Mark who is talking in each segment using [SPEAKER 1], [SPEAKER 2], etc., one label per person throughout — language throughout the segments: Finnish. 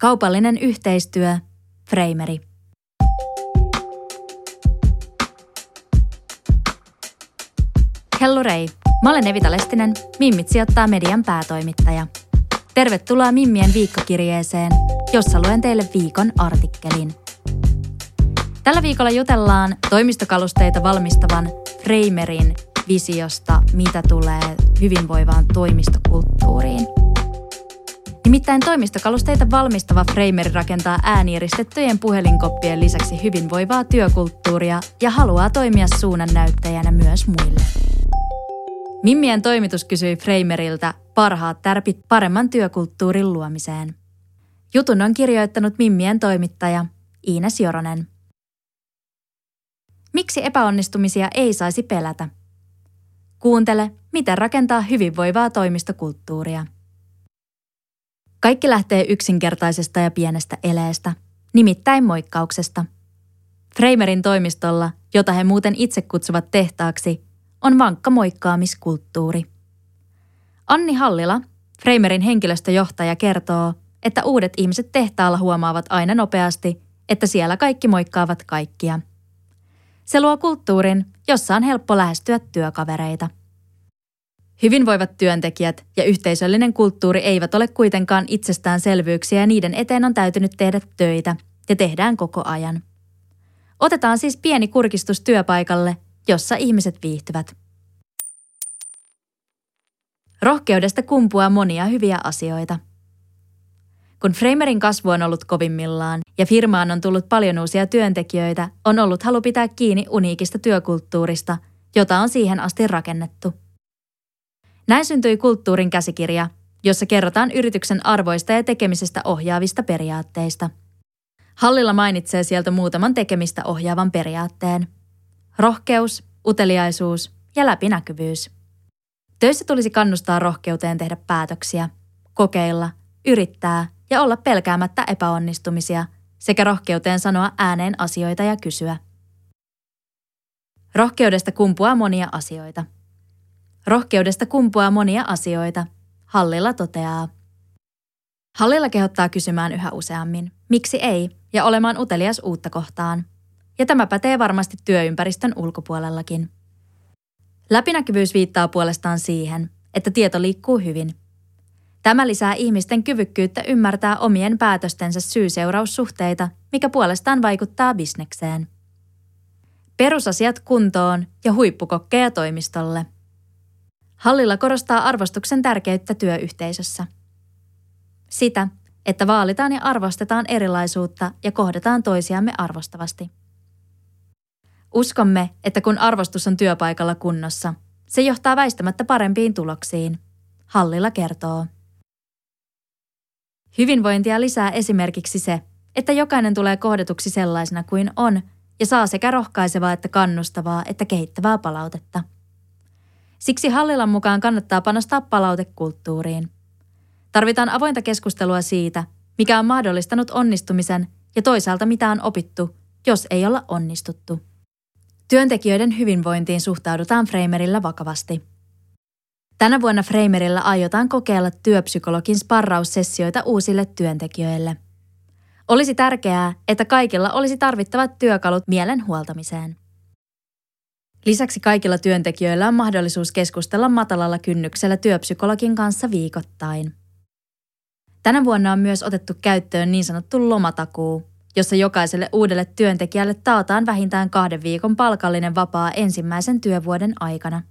[SPEAKER 1] Kaupallinen yhteistyö, Frameri. Hellurei, mä olen Evita Lestinen, Mimmit sijoittaa median päätoimittaja. Tervetuloa Mimmien viikkokirjeeseen, jossa luen teille viikon artikkelin. Tällä viikolla jutellaan toimistokalusteita valmistavan Framerin visiosta, mitä tulee hyvinvoivaan toimistokulttuuriin. Nimittäin toimistokalusteita valmistava Framer rakentaa äänieristettyjen puhelinkoppien lisäksi hyvinvoivaa työkulttuuria ja haluaa toimia suunnannäyttäjänä myös muille. Mimmien toimitus kysyi Frameriltä parhaat tärpit paremman työkulttuurin luomiseen. Jutun on kirjoittanut Mimmien toimittaja Iines Joronen. Miksi epäonnistumisia ei saisi pelätä? Kuuntele, miten rakentaa hyvinvoivaa toimistokulttuuria. Kaikki lähtee yksinkertaisesta ja pienestä eleestä, nimittäin moikkauksesta. Framerin toimistolla, jota he muuten itse kutsuvat tehtaaksi, on vankka moikkaamiskulttuuri. Anni Hallila, Framerin henkilöstöjohtaja, kertoo, että uudet ihmiset tehtaalla huomaavat aina nopeasti, että siellä kaikki moikkaavat kaikkia. Se luo kulttuurin, jossa on helppo lähestyä työkavereita. Hyvinvoivat työntekijät ja yhteisöllinen kulttuuri eivät ole kuitenkaan itsestäänselvyyksiä ja niiden eteen on täytynyt tehdä töitä ja tehdään koko ajan. Otetaan siis pieni kurkistus työpaikalle, jossa ihmiset viihtyvät. Rohkeudesta kumpuaa monia hyviä asioita. Kun Framerin kasvu on ollut kovimmillaan ja firmaan on tullut paljon uusia työntekijöitä, on ollut halu pitää kiinni uniikista työkulttuurista, jota on siihen asti rakennettu. Näin syntyi kulttuurin käsikirja, jossa kerrotaan yrityksen arvoista ja tekemisestä ohjaavista periaatteista. Hallilla mainitsee sieltä muutaman tekemistä ohjaavan periaatteen. Rohkeus, uteliaisuus ja läpinäkyvyys. Töissä tulisi kannustaa rohkeuteen tehdä päätöksiä, kokeilla, yrittää ja olla pelkäämättä epäonnistumisia sekä rohkeuteen sanoa ääneen asioita ja kysyä. Rohkeudesta kumpuaa monia asioita. Rohkeudesta kumpuaa monia asioita, Hallilla toteaa. Hallilla kehottaa kysymään yhä useammin, miksi ei, ja olemaan utelias uutta kohtaan. Ja tämä pätee varmasti työympäristön ulkopuolellakin. Läpinäkyvyys viittaa puolestaan siihen, että tieto liikkuu hyvin. Tämä lisää ihmisten kyvykkyyttä ymmärtää omien päätöstensä syy-seuraussuhteita, mikä puolestaan vaikuttaa bisnekseen. Perusasiat kuntoon ja huippukokkeja toimistolle – Hallilla korostaa arvostuksen tärkeyttä työyhteisössä. Sitä, että vaalitaan ja arvostetaan erilaisuutta ja kohdataan toisiamme arvostavasti. Uskomme, että kun arvostus on työpaikalla kunnossa, se johtaa väistämättä parempiin tuloksiin. Hallilla kertoo. Hyvinvointia lisää esimerkiksi se, että jokainen tulee kohdatuksi sellaisena kuin on ja saa sekä rohkaisevaa että kannustavaa että kehittävää palautetta – Siksi Hallilan mukaan kannattaa panostaa palautekulttuuriin. Tarvitaan avointa keskustelua siitä, mikä on mahdollistanut onnistumisen ja toisaalta mitä on opittu, jos ei olla onnistuttu. Työntekijöiden hyvinvointiin suhtaudutaan Framerillä vakavasti. Tänä vuonna Framerilla aiotaan kokeilla työpsykologin sparraussessioita uusille työntekijöille. Olisi tärkeää, että kaikilla olisi tarvittavat työkalut mielen huoltamiseen. Lisäksi kaikilla työntekijöillä on mahdollisuus keskustella matalalla kynnyksellä työpsykologin kanssa viikoittain. Tänä vuonna on myös otettu käyttöön niin sanottu lomatakuu, jossa jokaiselle uudelle työntekijälle taataan vähintään kahden viikon palkallinen vapaa ensimmäisen työvuoden aikana.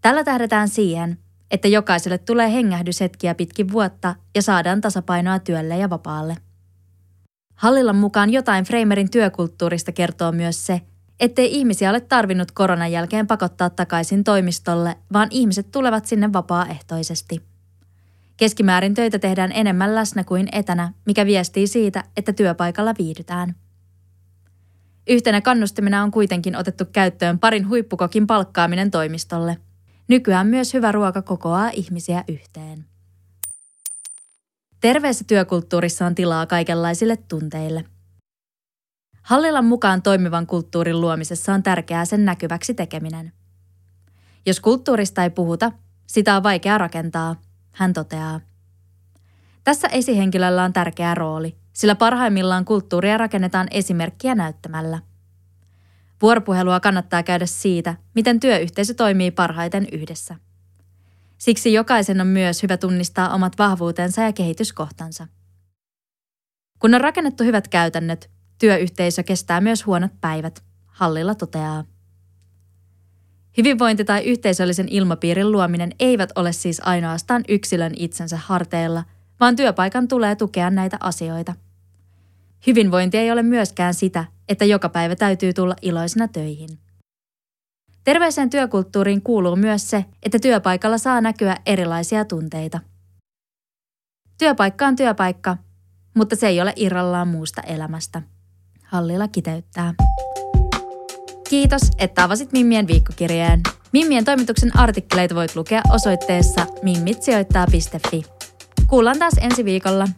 [SPEAKER 1] Tällä tähdetään siihen, että jokaiselle tulee hengähdyshetkiä pitkin vuotta ja saadaan tasapainoa työlle ja vapaalle. Hallilan mukaan jotain Framerin työkulttuurista kertoo myös se, ettei ihmisiä ole tarvinnut koronan jälkeen pakottaa takaisin toimistolle, vaan ihmiset tulevat sinne vapaaehtoisesti. Keskimäärin töitä tehdään enemmän läsnä kuin etänä, mikä viestii siitä, että työpaikalla viihdytään. Yhtenä kannustimena on kuitenkin otettu käyttöön parin huippukokin palkkaaminen toimistolle. Nykyään myös hyvä ruoka kokoaa ihmisiä yhteen. Terveessä työkulttuurissa on tilaa kaikenlaisille tunteille. Hallilan mukaan toimivan kulttuurin luomisessa on tärkeää sen näkyväksi tekeminen. Jos kulttuurista ei puhuta, sitä on vaikea rakentaa, hän toteaa. Tässä esihenkilöllä on tärkeä rooli, sillä parhaimmillaan kulttuuria rakennetaan esimerkkiä näyttämällä. Vuoropuhelua kannattaa käydä siitä, miten työyhteisö toimii parhaiten yhdessä. Siksi jokaisen on myös hyvä tunnistaa omat vahvuutensa ja kehityskohtansa. Kun on rakennettu hyvät käytännöt, työyhteisö kestää myös huonot päivät, Hallilla toteaa. Hyvinvointi tai yhteisöllisen ilmapiirin luominen eivät ole siis ainoastaan yksilön itsensä harteilla, vaan työpaikan tulee tukea näitä asioita. Hyvinvointi ei ole myöskään sitä, että joka päivä täytyy tulla iloisena töihin. Terveeseen työkulttuuriin kuuluu myös se, että työpaikalla saa näkyä erilaisia tunteita. Työpaikka on työpaikka, mutta se ei ole irrallaan muusta elämästä. Hallilla kiteyttää. Kiitos, että avasit Mimmien viikkokirjeen. Mimmien toimituksen artikkeleita voit lukea osoitteessa mimmitsijoittaa.fi. Kuullaan taas ensi viikolla.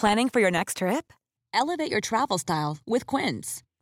[SPEAKER 2] Planning for your next trip?
[SPEAKER 3] Elevate your travel style with Quince.